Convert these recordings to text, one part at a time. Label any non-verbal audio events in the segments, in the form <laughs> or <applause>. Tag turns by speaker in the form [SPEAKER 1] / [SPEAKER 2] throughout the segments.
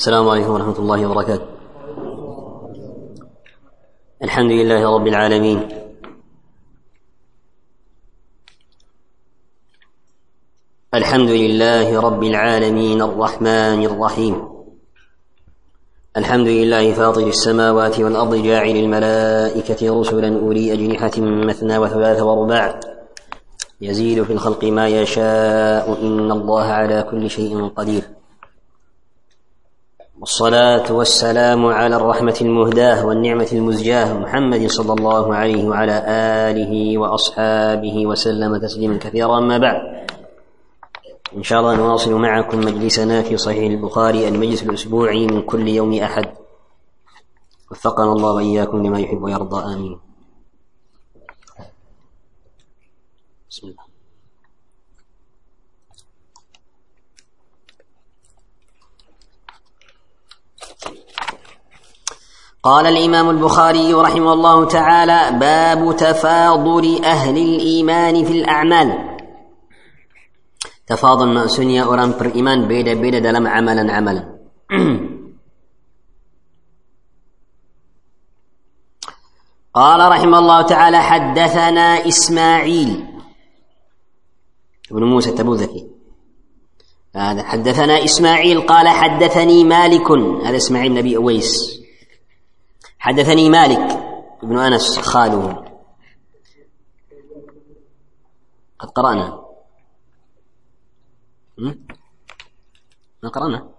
[SPEAKER 1] السلام عليكم ورحمة الله وبركاته الحمد لله رب العالمين الحمد لله رب العالمين الرحمن الرحيم الحمد لله فاطر السماوات والأرض جاعل الملائكة رسلا أولي أجنحة مثنى وثلاث ورباع يزيد في الخلق ما يشاء إن الله على كل شيء قدير والصلاة والسلام على الرحمة المهداة والنعمة المزجاة محمد صلى الله عليه وعلى آله وأصحابه وسلم تسليما كثيرا أما بعد إن شاء الله نواصل معكم مجلسنا في صحيح البخاري المجلس الأسبوعي من كل يوم أحد وفقنا الله وإياكم لما يحب ويرضى آمين بسم الله قال الامام البخاري رحمه الله تعالى باب تفاضل اهل الايمان في الاعمال Tafadul أوران بر إيمان بيدا بيدا دلم عملا عملا <clears throat> قال رحمه الله تعالى حدثنا إسماعيل ابن موسى تبوذكي هذا حدثنا إسماعيل قال حدثني مالك هذا إسماعيل نبي أويس حدثني مالك بن أنس خاله قد قرأنا ما قرأنا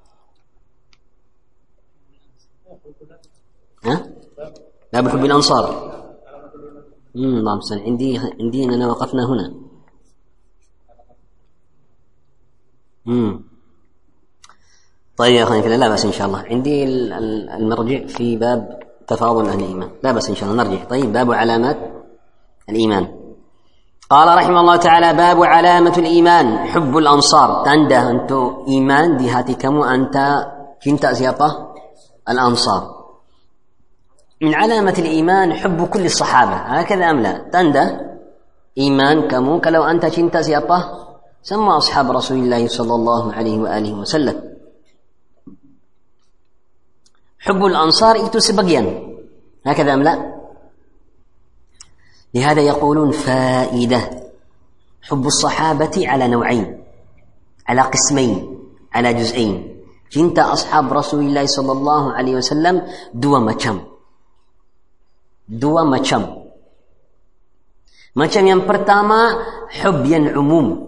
[SPEAKER 1] ها؟ باب حب الأنصار امم عندي عندي أننا وقفنا هنا امم طيب يا أخواني لا بأس إن شاء الله عندي المرجع في باب تفاضل أهل الإيمان لا بس إن شاء الله نرجع طيب باب علامات الإيمان قال رحمه الله تعالى باب علامة الإيمان حب الأنصار تنده أنت إيمان دي هاتي كم أنت كنت siapa الأنصار من علامة الإيمان حب كل الصحابة هكذا أم لا تنده إيمان كم كلو أنت كنت siapa سمى أصحاب رسول الله صلى الله عليه وآله وسلم حب الأنصار ايتو سبقيان هكذا أم لا؟ لهذا يقولون فائدة حب الصحابة على نوعين على قسمين على جزئين كنت أصحاب رسول الله صلى الله عليه وسلم دو مچم دو مچم مچم yang pertama حب yang عموم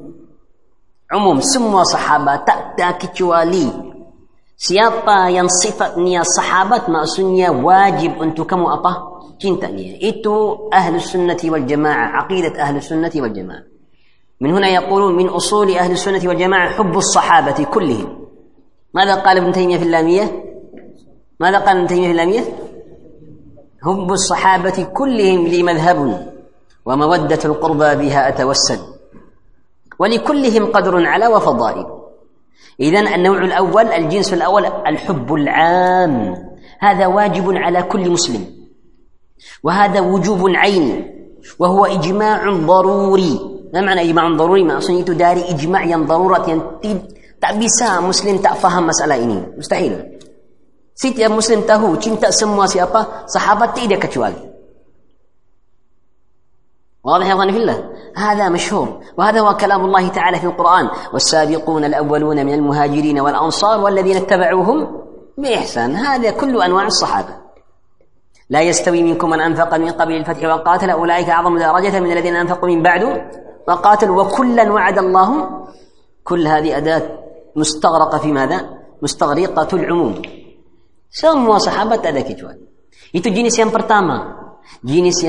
[SPEAKER 1] عموم سموا صحابة تأتى كتوالي Siapa yang sifatnya sahabat maksudnya wajib untuk kamu apa? Cintanya. Itu ahlu sunnati wal jamaah. Aqidat ahlu sunnati wal jamaah. من هنا يقولون من أصول أهل السنة والجماعة حب الصحابة كلهم ماذا قال ابن تيمية في اللامية ماذا قال ابن تيمية في اللامية حب الصحابة كلهم لي مذهب ومودة القربى بها أتوسل ولكلهم قدر على وفضائل إذا النوع الأول الجنس الأول الحب العام هذا واجب على كل مسلم وهذا وجوب عين وهو إجماع ضروري ما معنى إجماع ضروري؟ ما أصلا داري إجماع ضرورة تأبسا طيب، مسلم تأفهم مسألة إني مستحيل سيتي مسلم تهو كنت سموا سيابا صحابة تيدا كتوالي واضح يا في الله هذا مشهور وهذا هو كلام الله تعالى في القران والسابقون الاولون من المهاجرين والانصار والذين اتبعوهم باحسان هذا كل انواع الصحابه لا يستوي منكم من انفق من قبل الفتح وقاتل اولئك اعظم درجه من الذين انفقوا من بعد وقاتلوا وكلا وعد الله كل هذه اداه مستغرقه في ماذا؟ مستغرقه العموم سموا صحابة هذا كتوان يتو jenis yang pertama jenis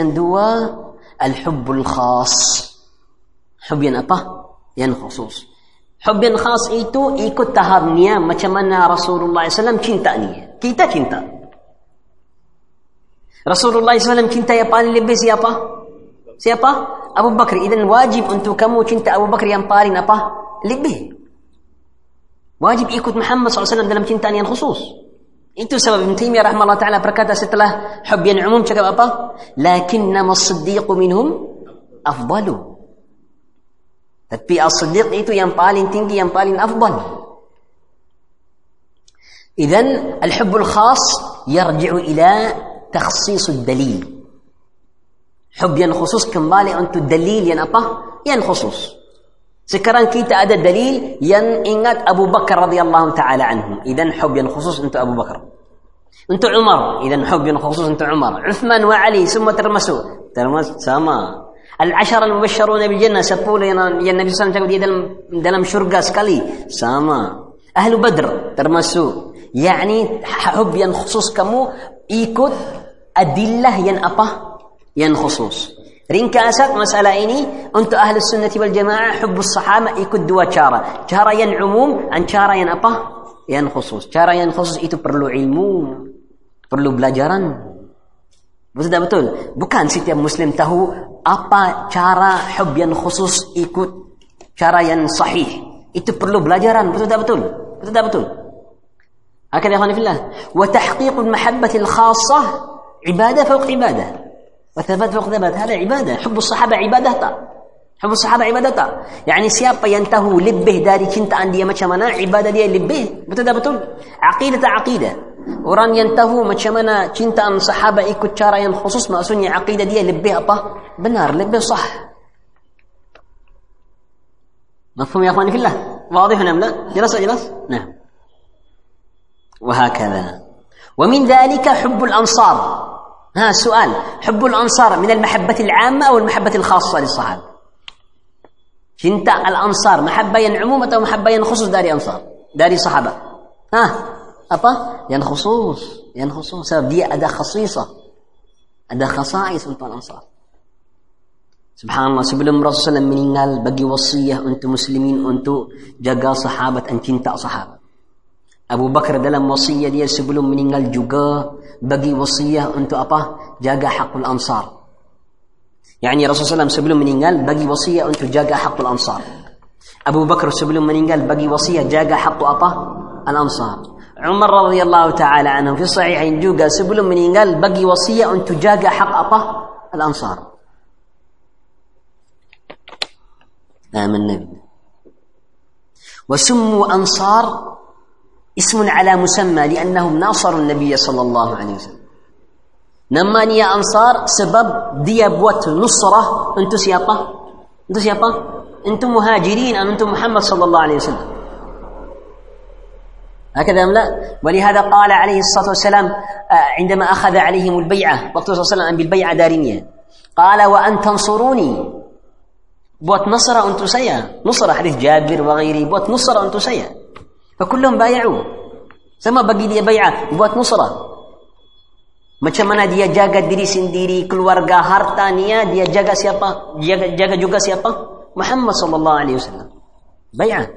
[SPEAKER 1] الحب الخاص حب ين أبا ين خصوص حب ين خاص إيتو إيكو تهار نيا ما تمنى رسول الله صلى الله عليه وسلم كنتا نيا كيتا كنتا رسول الله صلى الله عليه وسلم لبس يا لبي يا سيابا أبو بكر إذا واجب أنتو كمو كنتا أبو بكر ينبالي نبا لبس واجب إيكو محمد صلى الله عليه وسلم دلم كنتا نيا خصوص خصوص Itu sebab Ibn Taimiyah rahimahullah taala berkata setelah hub yang umum cakap apa? Lakinnama as-siddiq minhum afdalu. Tapi as-siddiq itu yang paling tinggi, yang paling afdal. Idan al-hub al-khas yarji'u ila takhsis ad-dalil. Hub yang khusus kembali untuk dalil yang apa? Yang khusus. Sekarang kita ada dalil yang ingat Abu Bakar radhiyallahu taala anhu. Idan hub yang khusus untuk Abu Bakar. Untuk Umar, idan hub yang khusus untuk Umar. Uthman wa Ali semua termasuk. Termasuk sama. Al-ashar al-mubashsharun bil jannah sepuluh yang, yang Nabi SAW cakap dia dalam dalam syurga sekali. Sama. Ahlu Badr termasuk. Yani hub yang khusus kamu ikut adillah yang apa? Yang khusus. رينكاسات مسألة إني أنت أهل السنة والجماعة حب الصحابة يكد دوا شارة شارة ين عموم عن شارة ين أبا ين خصوص شارة ين خصوص إتو برلو علمو برلو بلاجران بزدا بتقول بكان سيت مسلم تهو أبا شارة حب ين خصوص يكد شارة ين صحيح إتو برلو بلاجران بزدا بتقول بزدا بتقول هكذا يا أخواني في الله وتحقيق المحبة الخاصة عبادة فوق عبادة وثبت وقدمت هذا عبادة حب الصحابة عبادتا حب الصحابة عبادتا يعني سيابا ينتهو لبه داري كنت عندي مكمنا عبادة دي لبه بتدا بتول عقيدة عقيدة وران ينتهو مكمنا كنت عن صحابة اي تشارا خصوص ما أسني عقيدة دي لبه أبا بنار لبه صح مفهوم يا أخواني في الله واضح نعم لا جلس جلس نعم وهكذا ومن ذلك حب الأنصار ها سؤال حب الأنصار من المحبة العامة أو المحبة الخاصة للصحابة شنت الأنصار محبة ينعمومة أو محبة ينخصص داري أنصار داري صحابة ها أبا ينخصوص ينخصوص سبب دي أداة خصيصة أداة خصائص أنت الأنصار سبحان الله سبل الله صلى الله عليه وسلم من قال بقي وصية أنت مسلمين أنت جاقا صحابة أنت انت صحابة Abu Bakar dalam wasiat dia sebelum meninggal juga bagi wasiat untuk apa? Jaga hakul ansar. Yani Rasulullah SAW sebelum meninggal bagi wasiat untuk jaga hakul ansar. Abu Bakar sebelum meninggal bagi wasiat jaga hakul apa? Al-Ansar. Umar radhiyallahu taala anhu fi sahihain juga sebelum meninggal bagi wasiat untuk jaga hak apa? Al-Ansar. آمنا Wasmu ansar اسم على مسمى لأنهم ناصروا النبي صلى الله عليه وسلم نماني يا أنصار سبب دي بوت نصرة أنتو سيابا أنتو سيابا أنتم مهاجرين أم أنتم محمد صلى الله عليه وسلم هكذا أم لا ولهذا قال عليه الصلاة والسلام آه، عندما أخذ عليهم البيعة وقت صلى الله عليه وسلم بالبيعة دارمية قال وأن تنصروني بوت نصرة أنتو سيا نصرة حديث جابر وغيره بوت نصرة أنتو سيا فكلهم بايعوه sama bagi dia bayat buat nusrah macam mana dia jaga diri sendiri keluarga hartanya dia jaga siapa jaga, jaga juga siapa Muhammad sallallahu alaihi wasallam bayat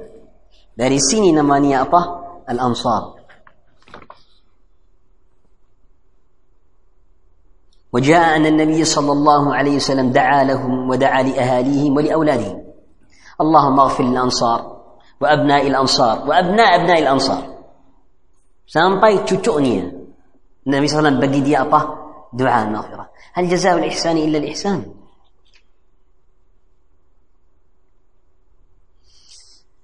[SPEAKER 1] dari sini namanya apa al-ansar وجاء أن النبي صلى الله عليه وسلم دعا لهم ودعا لأهاليهم ولأولادهم اللهم اغفر للأنصار وأبناء الأنصار وأبناء أبناء الأنصار sampai cucuknya Nabi SAW bagi dia apa? Doa maghfirah. Hal jaza'ul ihsani illa al-ihsan.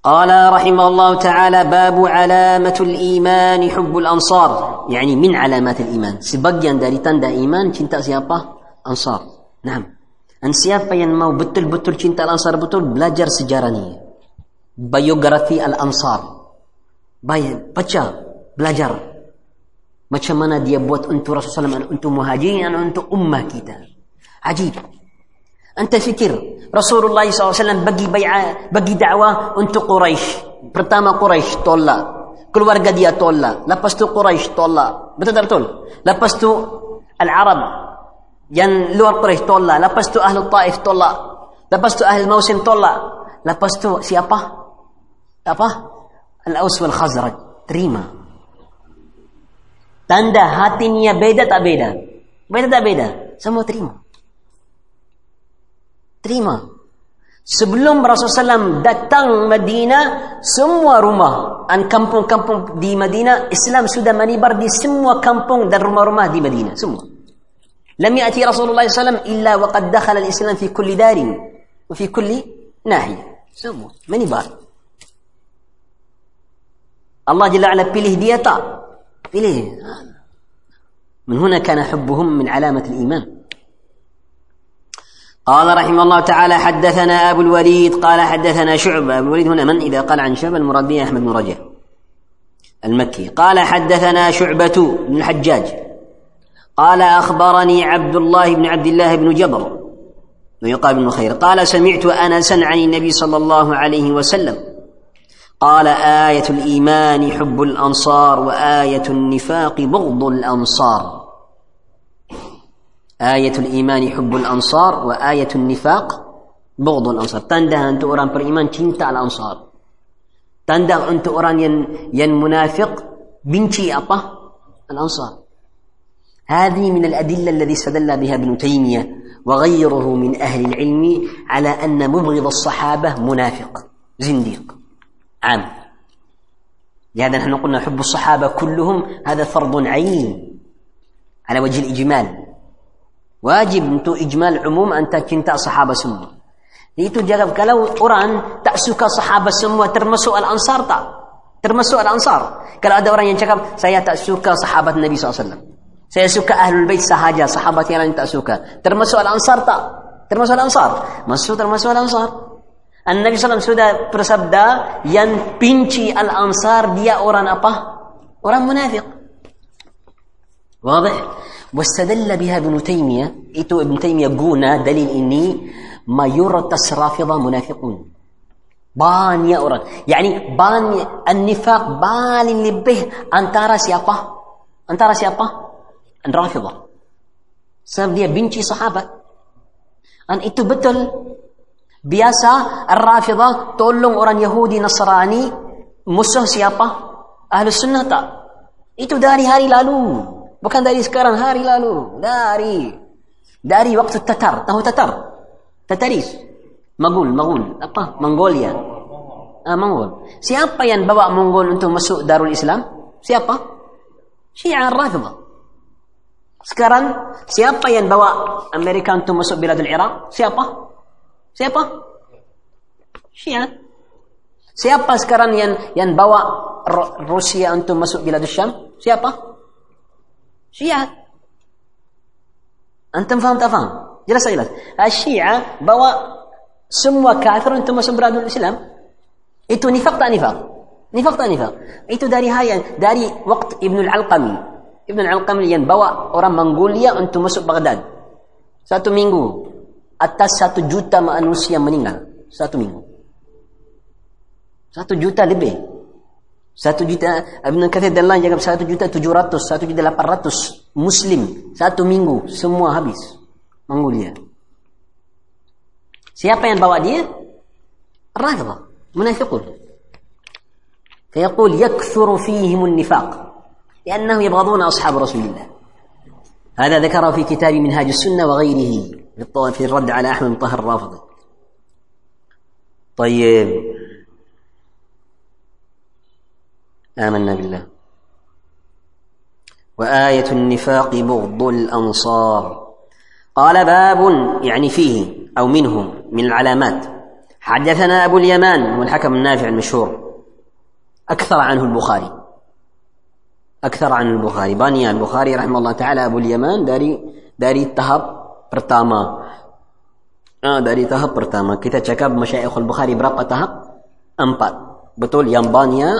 [SPEAKER 1] قال رحمه الله تعالى باب علامة الإيمان حب الأنصار يعني من علامات الإيمان sebagian dari tanda iman cinta siapa? Ansar. Naam. Dan siapa yang mau betul-betul cinta Ansar betul belajar sejarahnya. biografi Al-Ansar. Bayan, baca, belajar. Macam mana dia buat untuk Rasulullah SAW, untuk muhajirin, untuk ummah kita. Ajib. Anda fikir, Rasulullah SAW bagi, bayar, bagi da'wah untuk Quraisy. Pertama Quraisy tolak. Keluarga dia tolak. Lepas tu Quraisy tolak. Betul tak betul? Lepas tu Al-Arab yang luar Quraisy tolak. Lepas tu Ahlul Taif tolak. Lepas tu Ahlul Mausim tolak. Lepas tu siapa? apa Al-Aus wal Khazraj terima tanda hatinya beda tak beda beda tak beda semua terima terima sebelum Rasulullah SAW datang Madinah semua rumah dan kampung-kampung di Madinah Islam sudah menibar di semua kampung dan rumah-rumah di Madinah semua لم يأتي رسول الله صلى الله عليه وسلم إلا وقد دخل الإسلام في كل دار وفي كل ناحية سمو من يبار Allah Jalla ala pilih dia tak? Pilih. من هنا كان حبهم من علامة الإيمان قال رحمه الله تعالى حدثنا أبو الوليد قال حدثنا شعبة أبو الوليد هنا من إذا قال عن شعبة المراد به أحمد بن رجع المكي قال حدثنا شعبة بن الحجاج قال أخبرني عبد الله بن عبد الله بن جبر ويقال بن خير قال سمعت أنسا عن النبي صلى الله عليه وسلم قال آية الإيمان حب الأنصار وآية النفاق بغض الأنصار آية الإيمان حب الأنصار وآية النفاق بغض الأنصار تنده أنت أوران إيمان تنتع الأنصار تنده أنت أوران ين, ين منافق بنتي أبا الأنصار هذه من الأدلة الذي استدل بها ابن تيمية وغيره من أهل العلم على أن مبغض الصحابة منافق زنديق عام لهذا نحن قلنا حب الصحابة كلهم هذا فرض عين على وجه الإجمال واجب أنت إجمال عموم أن تكنت صحابة سمو لأنه جاءت كلاو أوران تأسوك صحابة سمو ترمسوا الأنصار تا ترمسوا الأنصار كلاو أدى أوران ينشكب سيا تأسك صحابة النبي صلى الله عليه وسلم saya suka ahlul bait sahaja sahabat yang lain tak الأنصار termasuk al ansar tak termasuk al Nabi SAW sudah bersabda yang pinci al-ansar dia orang apa? Orang munafik. واضح؟ واستدل بها ابن تيمية إتو ابن تيمية قونا دليل إني ما يرتس رافضة منافقون بان يا أوران يعني بان النفاق بال اللي به antara siapa antara siapa الرافضة sebab dia benci sahabat dan itu betul Biasa Ar-Rafidah tolong orang Yahudi Nasrani Musuh siapa? Ahlu Sunnah tak? Itu dari hari lalu Bukan dari sekarang, hari lalu Dari Dari waktu Tatar Tahu Tatar? Tataris Mongol, Mongol Apa? Mongolia ah, Mongol Siapa yang bawa Mongol untuk masuk Darul Islam? Siapa? Syiah Ar-Rafidah sekarang siapa yang bawa Amerika untuk masuk Biladul Iraq? Siapa? Siapa? Syiah. Siapa sekarang yang yang bawa Rusia untuk masuk Bilad Syam? Siapa? Syiah. Antum faham tak faham? Jelas tak jelas? Ah, Syiah bawa semua kafir untuk masuk beradu Islam. Itu nifak tak nifak? Nifak tak nifak? Itu dari hayat, dari waktu Ibn Al-Alqami. Ibn Al-Alqami yang bawa orang Mongolia untuk masuk Baghdad. Satu minggu atas satu juta manusia meninggal satu minggu. Satu juta lebih. Satu juta, Ibn Kathir kata lain jangka satu juta tujuh ratus, satu juta lapan ratus Muslim. Satu minggu, semua habis. Mongolia. Siapa yang bawa dia? Radha. Munafiqul. Fayaqul, yakthuru fihimun nifaq. Lianahu yabgadun ashab Rasulullah. Hada dhakara fi kitab min hajus sunnah wa ghairihi. في, الرد على أحمد بن طاهر الرافضي طيب آمنا بالله وآية النفاق بغض الأنصار قال باب يعني فيه أو منه من العلامات حدثنا أبو اليمان والحكم النافع المشهور أكثر عنه البخاري أكثر عن البخاري بني البخاري رحمه الله تعالى أبو اليمان داري داري التهب pertama ah, dari tahap pertama kita cakap masyayikhul bukhari berapa tahap empat betul yang banyak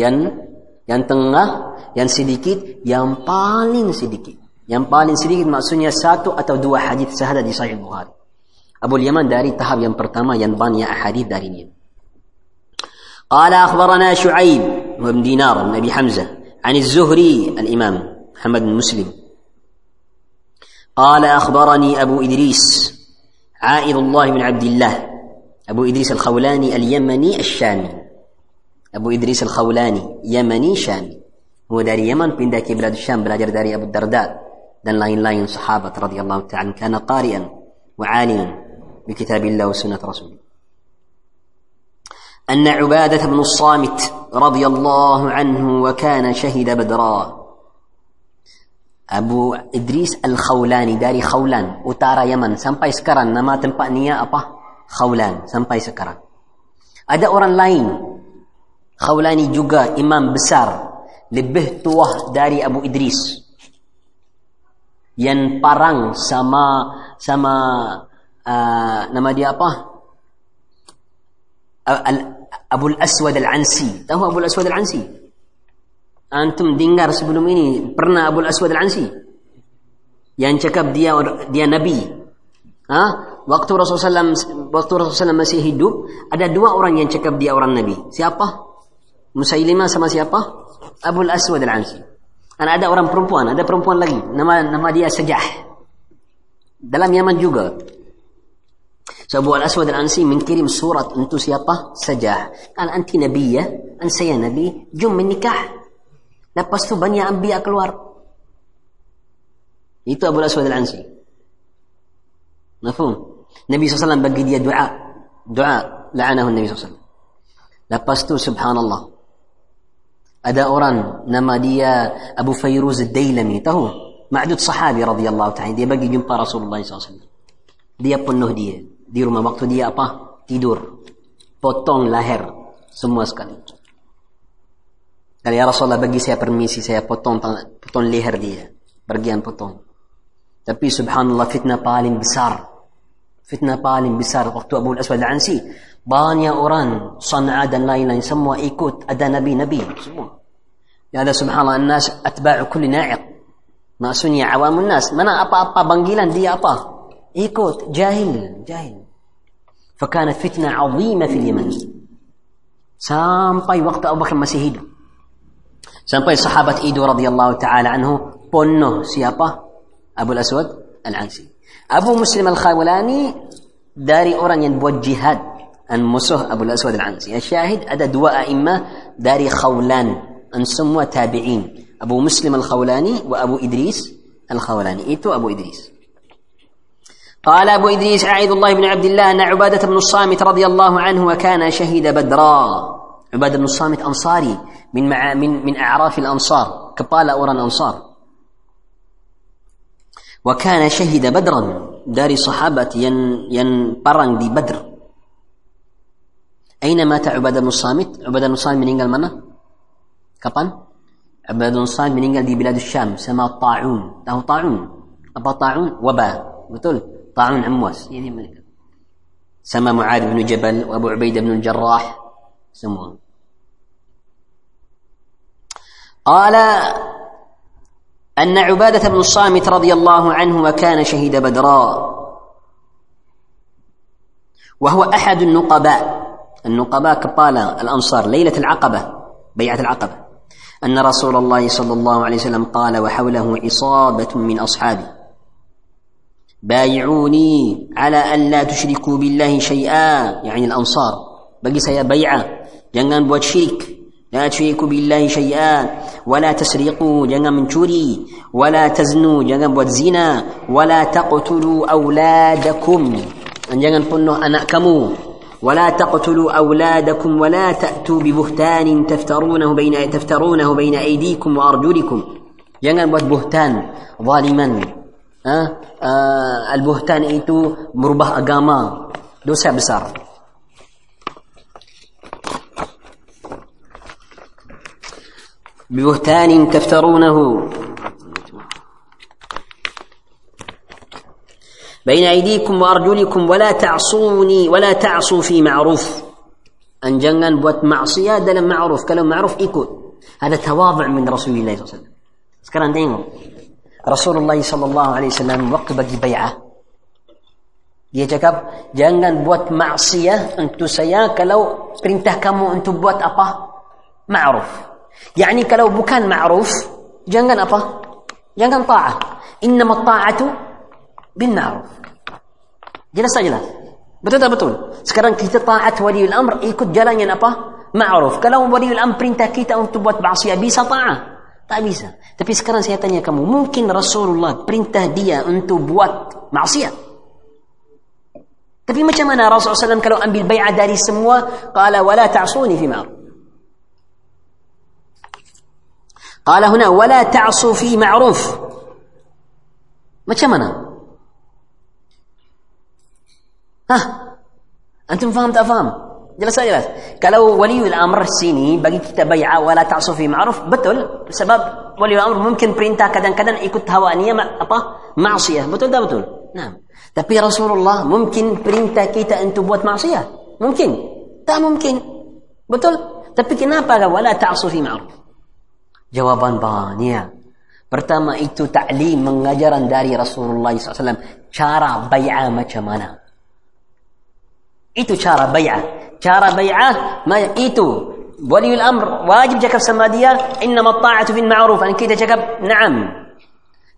[SPEAKER 1] yang yang tengah yang sedikit yang paling sedikit yang paling sedikit maksudnya satu atau dua hadis sahaja di sahih bukhari Abu Yaman dari tahap yang pertama yang banyak hadis dari dia قال أخبرنا شعيب بن دينار النبي حمزة عن الزهري الإمام محمد بن مسلم قال اخبرني ابو ادريس عائد الله بن عبد الله ابو ادريس الخولاني اليمني الشامي ابو ادريس الخولاني يمني شامي هو داري يمن بين ذاك بلاد الشام داري أبو الدرداء دان لاين لاين صحابة رضي الله تعالى كان قارئا وعالما بكتاب الله وسنة رسوله أن عبادة بن الصامت رضي الله عنه وكان شهد بدرا Abu Idris Al-Khawlani dari Khawlan, utara Yaman. Sampai sekarang nama tempat ni apa? Khawlan, sampai sekarang. Ada orang lain. Khawlani juga imam besar. Lebih tua dari Abu Idris. Yang parang sama sama uh, nama dia apa? Abu Al-Aswad Al-Ansi. Tahu Abu Al-Aswad Al-Ansi? Antum dengar sebelum ini pernah Abu Aswad Al-Ansi yang cakap dia dia nabi. Ha? Waktu Rasulullah SAW, waktu Rasulullah SAW masih hidup, ada dua orang yang cakap dia orang nabi. Siapa? Musailimah sama siapa? Abu Aswad Al-Ansi. Dan ada orang perempuan, ada perempuan lagi. Nama nama dia Sajah. Dalam Yaman juga. So, Abu Aswad Al-Ansi mengirim surat untuk siapa? Sajah. Kan anti nabiya, ya, an nabi, jom menikah. Lepas tu banyak ambia keluar. Itu Abu Aswad Al-Ansi. Nafum. Nabi SAW bagi dia doa. Doa. La'anahu Nabi SAW. Lepas tu subhanallah. Ada orang nama dia Abu Fairuz Dailami. Tahu? Ma'adud sahabi radhiyallahu ta'ala. Dia bagi jumpa Rasulullah SAW. Dia penuh dia. Di rumah waktu dia apa? Tidur. Potong leher. Semua sekali. Kali ya Rasulullah bagi saya permisi saya potong potong leher dia. Bergian potong. Tapi subhanallah fitnah paling besar. Fitnah paling besar waktu Abu Al-Aswad Al-Ansi. Banyak orang Sana'a dan lain-lain semua ikut ada nabi-nabi semua. Ya ada subhanallah nas atba'u kulli na'iq. Maksudnya awam nas. Mana apa-apa panggilan dia apa? Ikut jahil, jahil. Fakanat fitnah azimah fil Yaman. Sampai waktu Abu Bakar masih hidup. Sampai sahabat Idu radhiyallahu taala anhu bunuh siapa? Abu Aswad Al-Ansi. Abu Muslim Al-Khawlani dari orang yang buat jihad dan musuh Abu Aswad Al-Ansi. Yang syahid ada dua a'immah dari Khawlan dan semua tabi'in. Abu Muslim Al-Khawlani wa Abu Idris Al-Khawlani. Itu Abu Idris. قال أبو إدريس عائد الله بن عبد الله أن عبادة بن الصامت رضي الله عنه وكان شهيد بدرا عبادة بن الصامت أنصاري من مع من من أعراف الأنصار كبالة أوران الانصار وكان شهد بدرا دار صحابة ين ين برن دي بدر أينما تعبد المصامت عبد المصامت من إنجل منا كبان عبد المصامت من قال دي بلاد الشام سما الطاعون له طاعون أبا طاعون وبا قلتول طاعون عمواس يعني ملك سما معاذ بن جبل وأبو عبيدة بن الجراح سموه قال أن عبادة بن الصامت رضي الله عنه وكان شهيد بدرا وهو أحد النقباء النقباء كبالا الأنصار ليلة العقبة بيعة العقبة أن رسول الله صلى الله عليه وسلم قال وحوله إصابة من أصحابي بايعوني على أن لا تشركوا بالله شيئا يعني الأنصار بقي saya بيعة بوات شيك لا تشركوا بالله شيئا ولا تسرقوا جنا من شوري ولا تزنوا جنا بوزينا ولا تقتلوا أولادكم أن جنا قلنا أنا كمو ولا تقتلوا أولادكم ولا تأتوا ببهتان تفترونه بين تفترونه بين أيديكم وأرجلكم جنا بوز بهتان ظالما أه؟ أه البهتان إيتو مربح أجامع دوسة بسارة ببهتان تفترونه بين أيديكم وأرجلكم ولا تعصوني ولا تعصوا في معروف أن جنن بوت معصية دلم معروف كلام معروف إيكو هذا تواضع من رسول الله صلى الله عليه وسلم سكر عندهم رسول الله صلى الله عليه وسلم وقت بقي بيعة dia cakap jangan buat maksiat entu saya kalau perintah kamu untuk buat apa ma'ruf Yani kalau bukan ma'ruf, jangan apa? Jangan taat. Innama ta'atu bin ma'ruf. Jelas saja lah. Betul tak betul? Sekarang kita ta'at wali al amr ikut jalan yang apa? Ma'ruf. Kalau wali al amr perintah kita untuk buat ba'asiyah, bisa taat? Tak bisa. Tapi sekarang saya tanya kamu, mungkin Rasulullah perintah dia untuk buat ma'asiyah? Tapi macam mana Rasulullah SAW kalau ambil bay'ah dari semua, kala wala ta'asuni fi ma'ruf. قال هنا ولا تعصوا في معروف ما تشمنا ها أنتم فهمت أفهم جلس جلس قالوا ولي الأمر السيني بقي كتاب بيعة ولا تعصوا في معروف بتل سبب ولي الأمر ممكن برينتا كذا كذا يكون هوانية ما أطا معصية بتل ده بتل نعم تبي رسول الله ممكن برينتا كيتا أن تبوت معصية ممكن تا ممكن بتل تبي كنا ولا تعصوا في معروف Jawapan banyak. Pertama itu ta'lim mengajaran dari Rasulullah SAW. Cara bay'ah macam mana? Itu cara bay'ah. Cara bay'ah itu. Waliul Amr wajib cakap sama dia. Inna matta'atu bin ma'ruf. Dan kita cakap, na'am.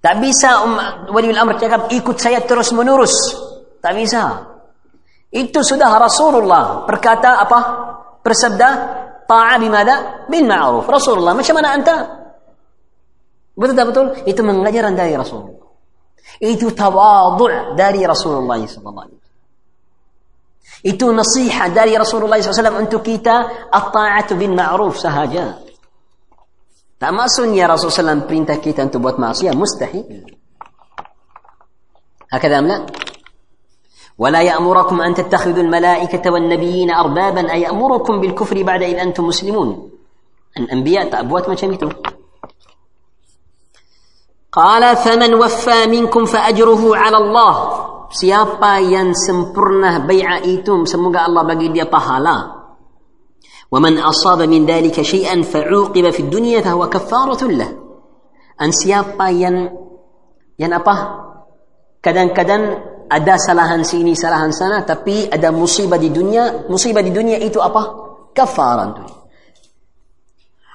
[SPEAKER 1] Tak bisa um, Waliul Amr cakap, ikut saya terus menerus. Tak bisa. Itu sudah Rasulullah berkata apa? Bersabda, طاعه بماذا بالمعروف رسول الله مش من انت بدا بتقول itu mengajaran dari رسول الله ايتو تواضع داري رسول الله صلى الله عليه وسلم ايتو نصيحه داري رسول الله صلى الله عليه وسلم انت كيتا الطاعه بالمعروف سهجا تماسون يا رسول الله صلى الله عليه وسلم انت بوت معصيه مستحيل هكذا ام لا ولا يأمركم أن تتخذوا الملائكة والنبيين أربابا أيأمركم بالكفر بعد إذ أنتم مسلمون الأنبياء تأبوات ما شميتوا قال فمن وفى منكم فأجره على الله siapa yang sempurna بيع إيتم سموك الله bagi dia pahala ومن أصاب من ذلك شيئا فعوقب في الدنيا فهو كفارة له أن siapa ين ين apa كدن كدن ada salahan sini, salahan sana, tapi ada musibah di dunia. Musibah di dunia itu apa? Kafaran tu.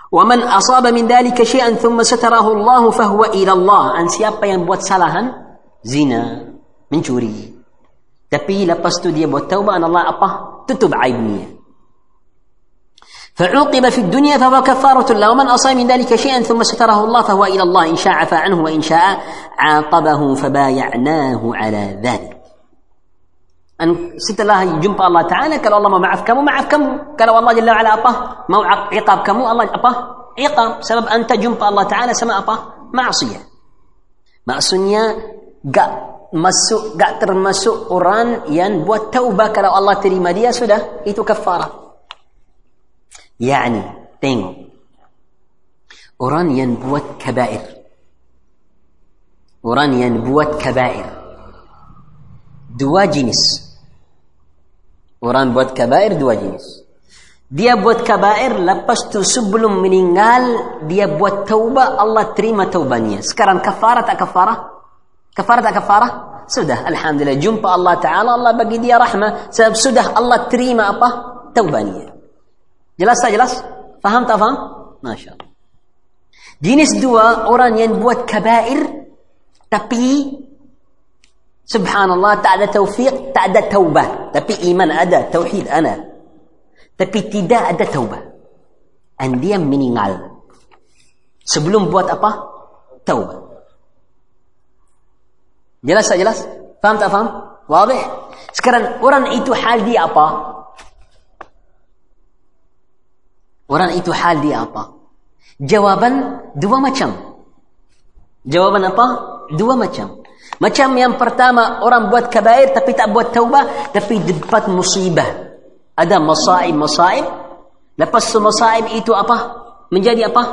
[SPEAKER 1] وَمَنْ أَصَابَ min dalik شَيْئًا thumma سَتَرَهُ Allah, fahu ila Allah. An siapa yang buat salahan? Zina. Mencuri. Tapi lepas tu dia buat taubah, Allah apa? Tutup aibnya. فعوقب في الدنيا فهو كفارة له ومن أصاب من ذلك شيئا ثم ستره الله فهو إلى الله إن شاء عفى عنه وإن شاء عاقبه فبايعناه على ذلك أن ست الله جنب الله تعالى قال والله ما معف كمو معف كمو قال والله جل وعلا أبا ما عقاب كمو الله أبا عقاب سبب أنت جنب الله تعالى سما أبا معصية معصية gak masuk gak termasuk orang yang buat taubah kalau Allah terima dia sudah itu kafarah يعني تينغو أورانيا بوت كبائر أورانيا بوت كبائر دوا جنس أوران بوت كبائر دوا جنس دي بوت كبائر لبشت سبل من قال دي بوت توبة الله تريم توبة نياس كرم كفارة كفارة كفارة أكفارة سده الحمد لله جنب الله تعالى الله بقي دي رحمة سبب سده الله تريم أبا توبة نياس Jelas tak jelas? Faham tak faham? Masya Allah. Jenis dua orang yang buat kabair tapi subhanallah tak ada taufiq, tak ada taubah. Tapi iman ada, tauhid ada, Tapi tidak ada taubah. And dia meninggal. Sebelum buat apa? Taubah. Jelas tak jelas? Faham tak faham? Wadih? Sekarang orang itu hal dia apa? Orang itu hal dia apa? Jawaban dua macam. Jawaban apa? Dua macam. Macam yang pertama orang buat kabair tapi tak buat taubah tapi dapat musibah. Ada masaib-masaib. Lepas masaib itu apa? Menjadi apa?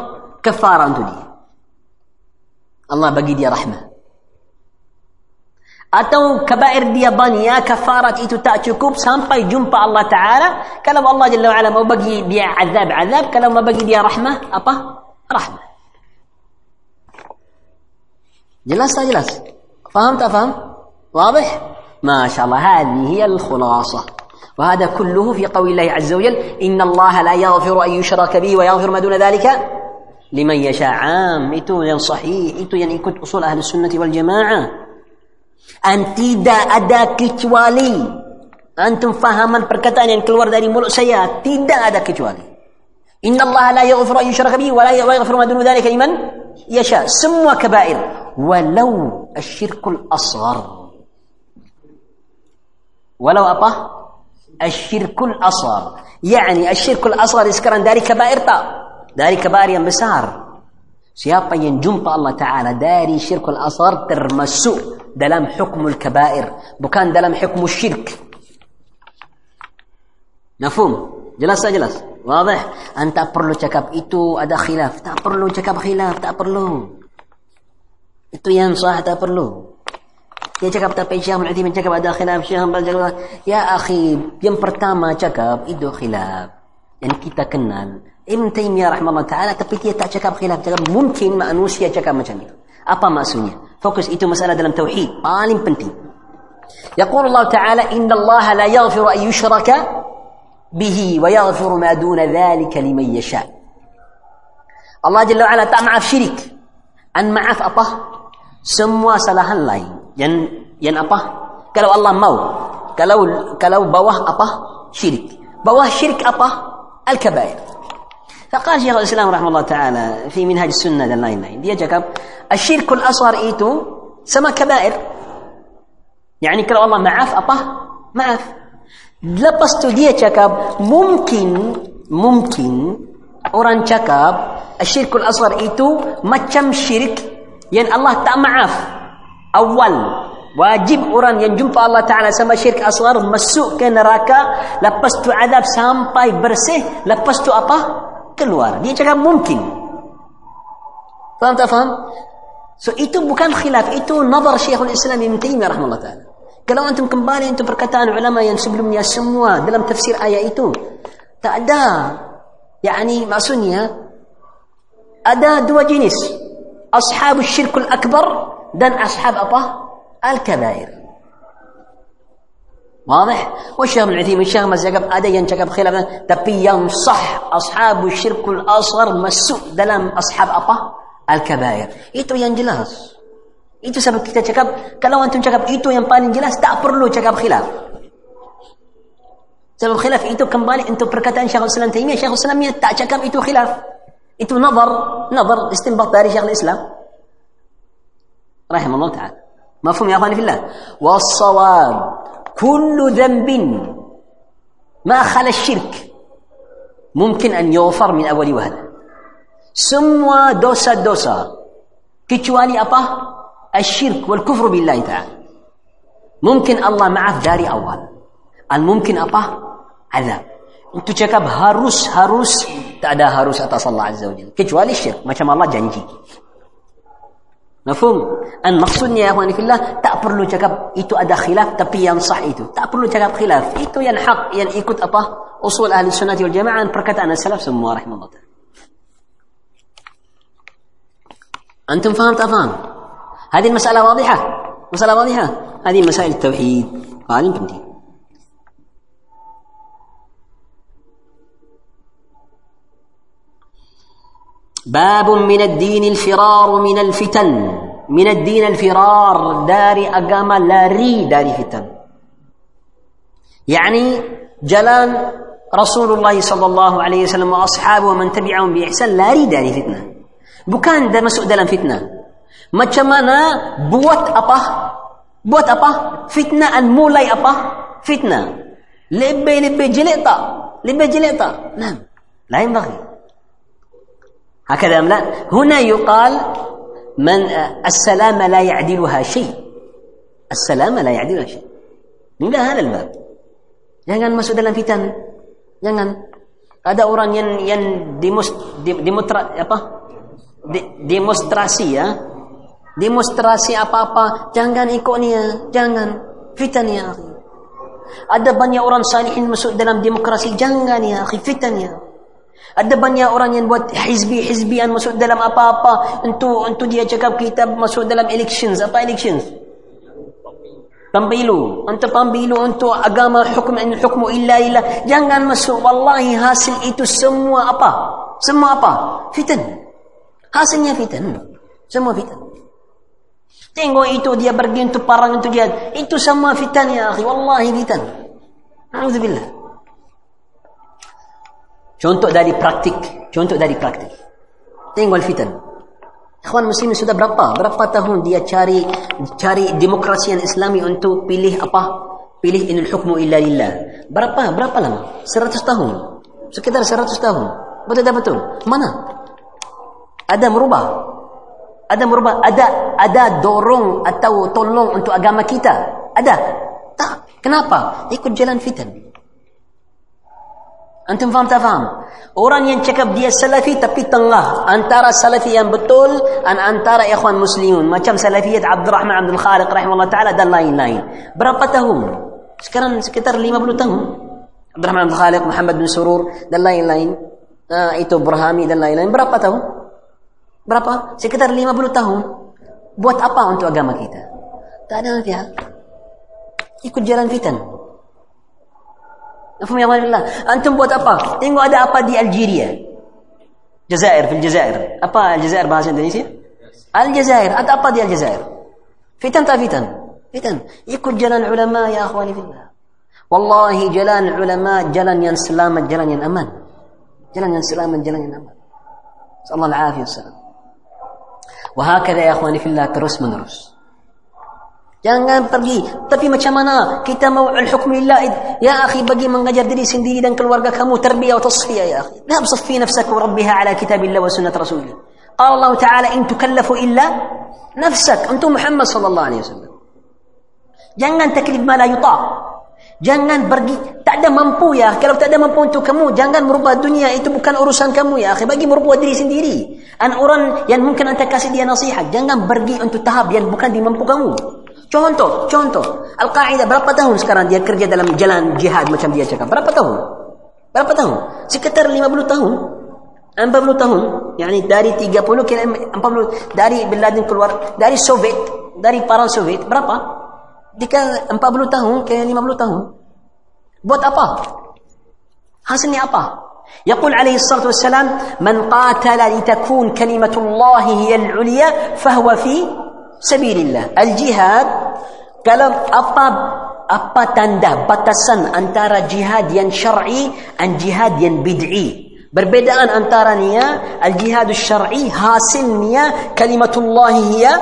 [SPEAKER 1] Kafaran tu dia. Allah bagi dia rahmat. atau kabair dia banyak kafarat itu tak cukup sampai jumpa Allah Taala kalau Allah Jalla wa ala mau bagi dia azab azab kalau mau bagi dia rahmah apa rahmah jelas tak jelas faham tak faham واضح ما شاء الله هذه هي الخلاصة وهذا كله في قول الله عز وجل إن الله لا يغفر أن يشرك به ويغفر ما دون ذلك لمن يشاء عام itu yang sahih itu yang ikut usul ahli sunnati wal jamaah Dan tidak ada kecuali. Antum fahaman perkataan yang keluar dari mulut saya. Tidak ada kecuali. Inna Allah la yaghfiru an yushraka bihi wa la yaghfiru ma dunu dhalika liman yasha. Semua kabair. Walau asyirkul asghar. Walau apa? Asyirkul asghar. Yani asyirkul asghar sekarang dari kabair tak? Dari kabair yang besar. Siapa yang jumpa Allah Ta'ala dari syirik syirkul asar termasuk dalam hukmul kabair. Bukan dalam hukum syirik. Nafum? Jelas tak jelas? Wadih? Anda perlu cakap itu ada khilaf. Tak perlu cakap khilaf. Tak perlu. Itu yang sah tak perlu. Dia cakap tapi Syekh Al-Uthim cakap ada khilaf. Syekh al Ya akhi, yang pertama cakap itu khilaf. Yang kita kenal. ابن تيمية رحمه الله تعالى تقيتي تاع شكاب خلاف ممكن ما انوش يا شكاب مجاني ابا ما سوني فوكس ايتو مسألة دلم توحيد بالين بنتي يقول الله تعالى إن الله لا يغفر أن يشرك به ويغفر ما دون ذلك لمن يشاء الله جل وعلا تاع معاف شريك أن معاف أبا سموا صلاح الله ين ين أبا قالوا الله مو قالوا قالوا بواه أبا شريك بواه شرك أبا الكبائر فقال شيخ الاسلام رحمه الله تعالى في منهج السنه للناين ناين الشرك الاصغر ايتو سما كبائر يعني كلا والله معاف اطه معاف لبستو دي تشكب ممكن ممكن اوران تشكب الشرك الاصغر ايتو ما تشم شرك يعني الله تا معاف اول واجب اوران ينجم الله تعالى سما شرك اصغر مسوء كان راكا لبستو عذاب سامباي برسه لبستو اطه keluar. Dia cakap mungkin. Faham tak faham? So itu bukan khilaf, itu nazar Syekhul Islam Ibn Taimiyah rahimahullah taala. Kalau antum kembali antum perkataan ulama yang sebelumnya semua dalam tafsir ayat itu tak ada. Yani maksudnya ada dua jenis. Ashabu syirkul akbar dan ashab apa? Al-kabair. واضح والشيخ ابن عثيمين الشيخ مزق ادي ان تكب خلاف تبي ينصح اصحاب الشرك الاصغر مسوء دلم اصحاب ابا الكبائر ايتو ينجلاس ايتو سبب كتا تكب كلو انتم تكب ايتو ينبال انجلاس تأبرلو تكب خلاف سبب خلاف ايتو كم بالي انتو بركتا ان شيخ الاسلام تيمية شيخ الاسلام تكب ايتو خلاف ايتو نظر نظر استنباط داري شيخ الاسلام رحمه الله تعالى مفهوم يا اخواني في الله والصواب كل ذنب ما خلا الشرك ممكن أن يغفر من أول وهلة سموا دوسا دوسا كتواني أبا الشرك والكفر بالله تعالى ممكن الله معه داري أول ممكن أبا عذاب انتو تشكب هاروس هاروس تأدى هاروس أتى الله عز وجل كتواني الشرك ما شاء الله جنجي Mafhum? An maksudnya ya fillah tak perlu cakap itu ada khilaf tapi yang sah itu. Tak perlu cakap khilaf. Itu yang hak yang ikut apa? Usul ahli sunnah wal jamaah perkataan salaf semua rahimahullah ta'ala. Antum faham tak faham? Hadi masalah wadihah. Masalah wadihah. Hadi masail tauhid. Paling penting. باب من الدين الفرار من الفتن من الدين الفرار دار أقام لاري دار فتن يعني جلال رسول الله صلى الله عليه وسلم وأصحابه ومن تبعهم بإحسان لاري دار فتنة بكان dan masuk dalam فتنة ما كمانا بوت أبا بوت أبا فتنة أن مولاي أبا فتنة لبي لبي جلئطة لبي جلئطة نعم لا ينبغي هكذا أم لا؟ هنا يقال من السلام لا يعدلها شيء السلام لا يعدلها شيء من هذا الباب jangan masuk dalam fitan jangan ada orang yang yang demonst demotra apa demonstrasi ya demonstrasi apa-apa jangan ikut ni jangan fitan ya ada banyak orang salihin masuk dalam demokrasi jangan ya akhi fitan ya ada banyak orang yang buat hizbi-hizbi yang masuk dalam apa-apa untuk untuk dia cakap kita masuk dalam elections. Apa elections? Pembilu. Untuk pembilu untuk agama hukum in hukmu illa illa. Jangan masuk. Wallahi hasil itu semua apa? Semua apa? Fitan. Hasilnya fitan. Semua fitan. Tengok itu dia pergi untuk parang itu dia Itu semua fitan ya akhi. Wallahi fitan. A'udzubillah. Contoh dari praktik, contoh dari praktik. Tengok fitan. Ikhwan muslim sudah berapa? Berapa tahun dia cari cari demokrasi yang Islami untuk pilih apa? Pilih inul hukmu illa lillah. Berapa? Berapa lama? Seratus tahun. Sekitar seratus tahun. Betul tak betul? Mana? Ada merubah. Ada merubah. Ada ada dorong atau tolong untuk agama kita. Ada. Tak. Kenapa? Ikut jalan fitan. Antum faham tak faham? Orang yang cakap dia salafi tapi tengah antara salafi yang betul dan antara ikhwan muslimun. Macam salafiyat Abdul Rahman Abdul Khaliq rahimahullah ta'ala dan lain-lain. Berapa tahun? Sekarang sekitar 50 tahun. Abdul Rahman Abdul Khaliq, Muhammad bin Surur dan lain-lain. Ah itu Ibrahim. dan lain-lain. Berapa tahun? Berapa? Sekitar 50 tahun. Buat apa untuk agama kita? Tak ada nafiah. Ikut jalan fitnah. Nafhum ya Allah. Antum buat apa? Tengok ada apa di Algeria. Jazair, fil Jazair. Apa Aljazair bahasa Indonesia? Aljazair. Ada apa di Aljazair? Fitan tak fitan? Fitan. Ikut jalan ulama ya akhwani fillah. Wallahi jalan ulama jalan yang selamat, jalan yang aman. Jalan yang selamat, jalan yang aman. نسأل الله العافية والسلام وهكذا يا أخواني في الله ترس منرس Jangan pergi. Tapi macam mana kita mau al-hukm Ya akhi bagi mengajar diri sendiri dan keluarga kamu terbiah atau tasfiyah ya akhi. Nab safi nafsaka rabbaha ala kitabillah wa sunnat rasulih. Qala Allah Ta'ala in tukallafu illa nafsak. Antum Muhammad sallallahu alaihi wasallam. Jangan taklif ma la yuta. Jangan pergi tak ada mampu ya. Kalau tak ada mampu untuk kamu jangan merubah dunia itu bukan urusan kamu ya. Akhi bagi merubah diri sendiri. An orang yang mungkin anda kasih dia nasihat jangan pergi untuk tahap yang bukan di kamu. Contoh, contoh. Al-Qaeda berapa tahun sekarang dia kerja dalam jalan jihad macam dia cakap? Berapa tahun? Berapa tahun? Sekitar 50 tahun. 40 tahun. Yani dari 30 ke 40 dari Bin Laden keluar dari Soviet, dari Paran Soviet berapa? Dika 40 tahun ke 50 tahun. Buat apa? Hasilnya apa? Yaqul alaihi salatu wassalam Man qatala litakun kalimatullahi hiya al-uliya Fahuwa fi sabirillah Al-jihad kalau apa apa tanda batasan antara jihad yang syar'i dan jihad yang bid'i? Berbedaan antara niya al-jihad syar'i hasil niya kalimatullah hiya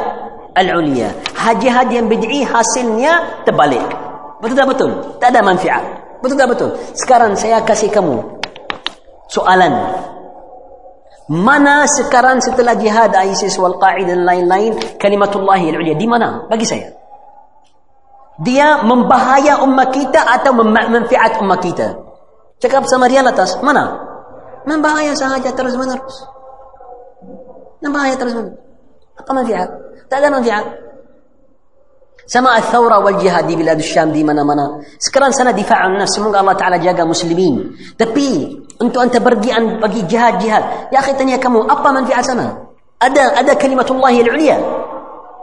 [SPEAKER 1] al-ulia. Ha jihad yang bid'i niya terbalik. Betul tak betul? Tak ada manfaat. Betul tak betul? Sekarang saya kasih kamu soalan. Mana sekarang setelah jihad ISIS wal qaida dan lain-lain kalimatullah al-ulia di mana? Bagi saya. Dia membahaya umat kita atau memanfaat umat kita. Cakap sama dia atas, mana? Membahaya sahaja terus menerus. Membahaya terus menerus. Apa manfaat? Tak ada manfaat. Sama al-thawra wal jihad di bilad syam di mana-mana. Sekarang sana difa'an nas. Semoga Allah Ta'ala jaga muslimin. Tapi untuk anda pergi bagi jihad-jihad. Ya akhirnya tanya kamu, apa manfaat sana? Ada ada kalimatullah al-ulia.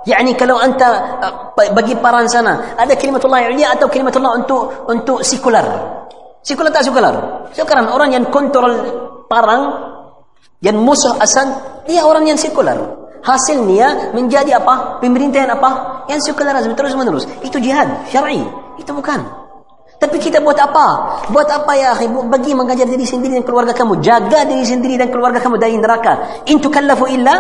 [SPEAKER 1] Yani kalau anda uh, bagi paran sana, ada kalimat Allah ulia atau kalimat Allah untuk untuk sekular. Sekular tak sekular. Sekarang orang yang kontrol parang yang musuh asal dia orang yang sekular. Hasilnya menjadi apa? Pemerintahan apa? Yang sekular terus menerus. Itu jihad syar'i. Itu bukan. Tapi kita buat apa? Buat apa ya akhi? Bagi mengajar diri sendiri dan keluarga kamu. Jaga diri sendiri dan keluarga kamu dari neraka. In tukallafu illa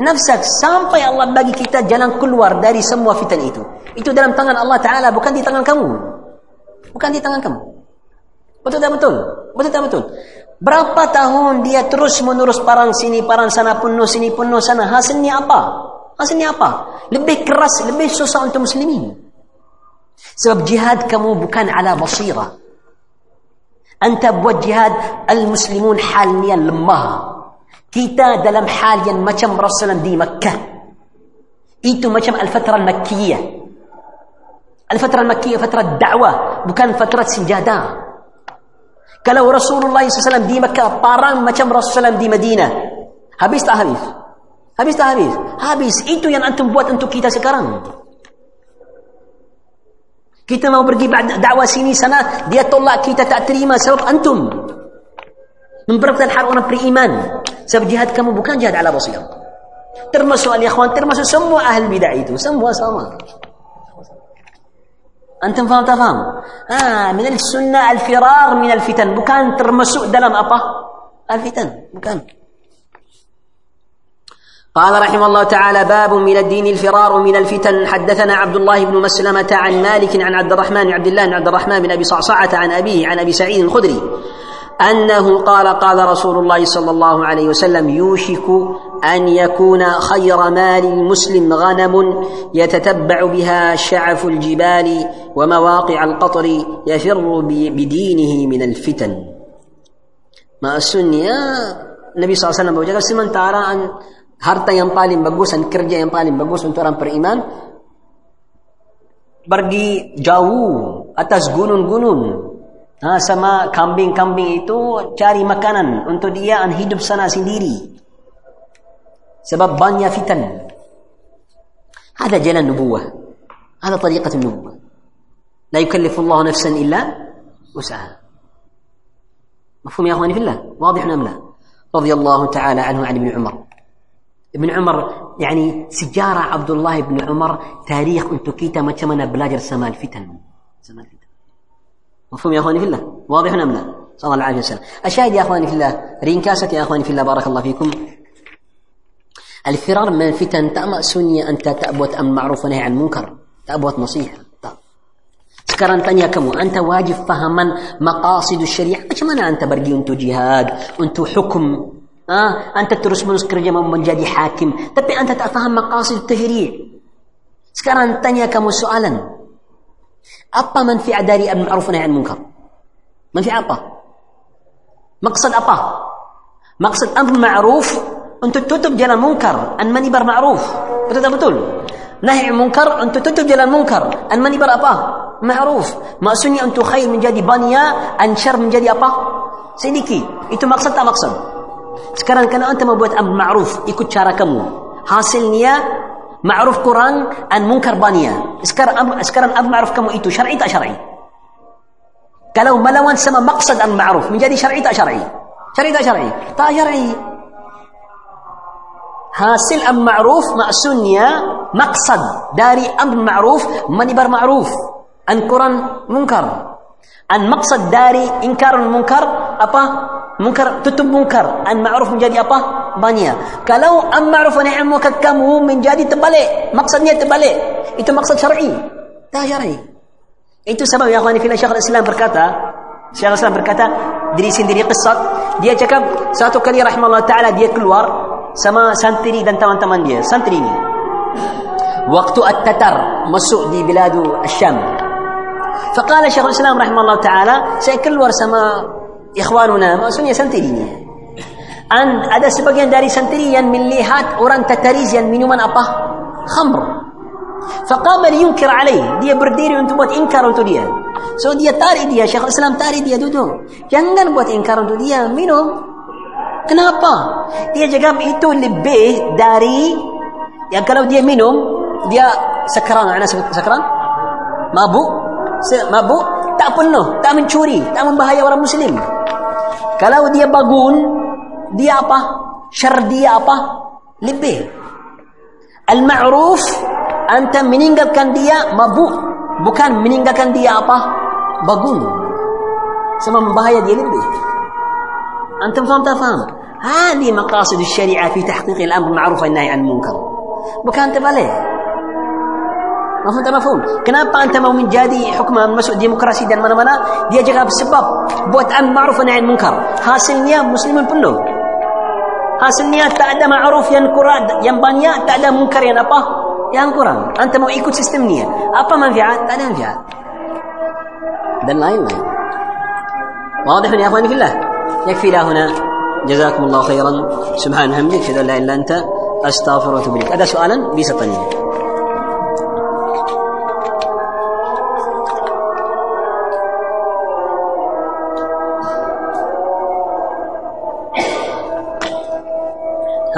[SPEAKER 1] nafsak. Sampai Allah bagi kita jalan keluar dari semua fitan itu. Itu dalam tangan Allah Ta'ala. Bukan di tangan kamu. Bukan di tangan kamu. Betul tak betul? Betul tak betul? Berapa tahun dia terus menerus parang sini, parang sana, penuh sini, penuh sana. Hasilnya apa? Hasilnya apa? Lebih keras, lebih susah untuk muslimin. سبب جهاد كمو كان على بصيرة أنت بوجهاد جهاد المسلمون حاليا لما كيتا دلم حاليا ما كم رسلا دي مكة إيتو ما كم الفترة المكية الفترة المكية فترة دعوة وكان فترة سجادة كلو رسول الله صلى الله عليه وسلم دي مكة طارم ما كم رسلا دي مدينة هبيست أهريف هبيست أهريف هبيست إيتو يعني أنتم بوات انتو كيتا سكران Kita mau pergi dakwah sini sana, dia tolak kita tak terima sebab antum. Memperlakukan hal orang beriman. Sebab jihad kamu bukan jihad ala basir. Termasuk al-ikhwan, termasuk semua ahli bid'ah itu. Semua sama. Antum faham tak faham? Ah, ha, min al-sunnah al-firar min al-fitan. Bukan termasuk dalam apa? Al-fitan. Bukan. Bukan. قال رحمه الله تعالى باب من الدين الفرار من الفتن حدثنا عبد الله بن مسلمة عن مالك عن عبد الرحمن عبد الله بن عبد الرحمن بن أبي صعصعة عن أبيه عن أبي سعيد الخدري أنه قال قال رسول الله صلى الله عليه وسلم يوشك أن يكون خير مال المسلم غنم يتتبع بها شعف الجبال ومواقع القطر يفر بدينه من الفتن ما السنية النبي صلى الله عليه وسلم بوجهك سمن تارى أن harta yang paling bagus dan kerja yang paling bagus untuk orang beriman pergi jauh atas gunung-gunung ha, sama kambing-kambing itu cari makanan untuk dia dan hidup sana sendiri sebab banyak fitan ada jalan nubuah ada tariqat nubuah la yukallifullahu nafsan illa usaha mafhum ya akhwani fillah wadih namla radiyallahu ta'ala anhu ali bin umar ابن عمر يعني سجارة عبد الله بن عمر تاريخ أنتو كيتا ما تشمنا بلاجر سمال فتن سمال فتن مفهوم يا أخواني في الله واضح أم لا صلى الله عليه وسلم الشاهد يا أخواني في الله رينكاست يا أخواني في الله بارك الله فيكم الفرار من الفتن تأمأ سنية أنت تأبوت أم معروف ونهي عن منكر تأبوت نصيحة طيب. سكران تانيا كمو أنت واجب فهما مقاصد الشريعة Macam mana anta pergi untuk jihad, untuk Ha? anda terus-menerus kerja menjadi hakim. Tapi anda tak faham maqasid tahriyah. Sekarang tanya kamu soalan. Apa manfaat dari Ibn Ma'ruf Nahi'an Munkar? Manfaat apa? Maksud apa? Maksud Ibn Ma'ruf untuk tutup jalan Munkar. An manibar Ma'ruf. Betul tak betul? Nahi'an Munkar untuk tutup jalan Munkar. An manibar apa? Ma'ruf. Maksudnya untuk khair menjadi baniya, an syar menjadi apa? Sidiki. Itu maksud tak maksud? sekarang kalau anda membuat ma'ruf ikut cara kamu hasilnya ma'ruf Quran dan munkar baniya sekarang sekarang amr ma'ruf kamu itu syar'i tak syar'i kalau melawan sama maksud amr ma'ruf menjadi syar'i tak syar'i syar'i tak syar'i tak syar'i hasil amr ma'ruf maksudnya maksud dari amr ma'ruf menibar ma'ruf Quran munkar an maksud dari ingkar munkar apa Munkar tutup munkar. An ma'ruf menjadi apa? Banyak. Kalau an ma'ruf wa nahi munkar kamu menjadi terbalik. Maksudnya terbalik. Itu maksud syar'i. Tak syar'i. Itu sebab yang Allah Syekh Islam berkata, Syekh Islam berkata, diri sendiri kisah, dia cakap satu kali rahmatullah taala dia keluar sama santri dan teman-teman dia, santri ni. Waktu at-tatar masuk di biladu Syam. Faqala Syekh Islam rahmatullah taala, saya keluar sama ikhwanuna maksudnya santrinya And ada sebagian dari santri yang melihat orang tataris yang minuman apa? Khamr. Faqama yunkir alaih. Dia berdiri untuk buat inkar untuk dia. So dia tarik dia, Syekh Islam tarik dia duduk. Jangan buat inkar untuk dia, minum. Kenapa? Dia jawab itu lebih dari yang kalau dia minum, dia sekarang, ana sebut sekarang. Mabuk. Mabuk tak penuh, tak mencuri, tak membahaya orang muslim. Kalau dia bagun, dia apa? Syar dia apa? Lebih. Al-ma'ruf, anta meninggalkan dia mabuk. Bukan meninggalkan dia apa? Bagun. Sama membahaya dia lebih. Antum faham tak faham? maqasid syari'ah fi tahqiq al-amr ma'ruf المعروف والنهي an-munkar. Bukan tak boleh. مفهوم تما مفهوم كنابا انت مو من جادي حكم مسو ديمقراسي دان مانا مانا دي جغا بسبب بوت ان معروف انا عن منكر هاسنيا مسلمين بنو هاسنيا تعدى معروف ين ينبانيا ين بانيا منكر ين ابا ين قران انت مو ايكو سيستم نيا ابا ما في عاد تعدى ما في واضح يا اخواني في الله يكفي لا هنا جزاكم الله خيرا سبحان همدك لا الا انت استغفر واتوب اليك هذا سؤالا بيسطني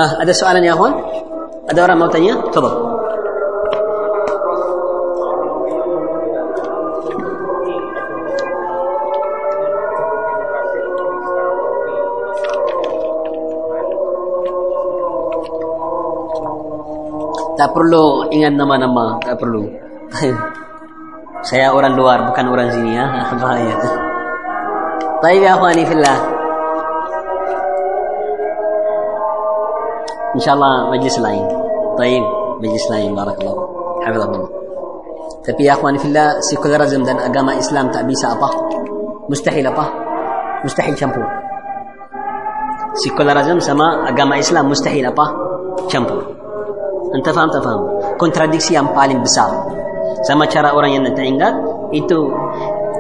[SPEAKER 1] Ah, ada soalan ya, Huan? Ada orang mau tanya? Tolong. Tak perlu ingat nama-nama, tak perlu. <laughs> Saya orang luar, bukan orang sini ya. <laughs> Bahaya. Baik, ya, Huan, ini fillah. ان شاء الله مجلس لاين طيب مجلس لاين بارك الله حفظكم الله تبي يا اخواني في الله سيكولارزم دان اقام اسلام تابيسا ابا مستحيل ابا مستحيل شامبو سيكولارزم سما اقام اسلام مستحيل ابا شامبو انت فهمت فهم كونتراديكسي ام بالين بسار سما ترى اوران ينتا انغات ايتو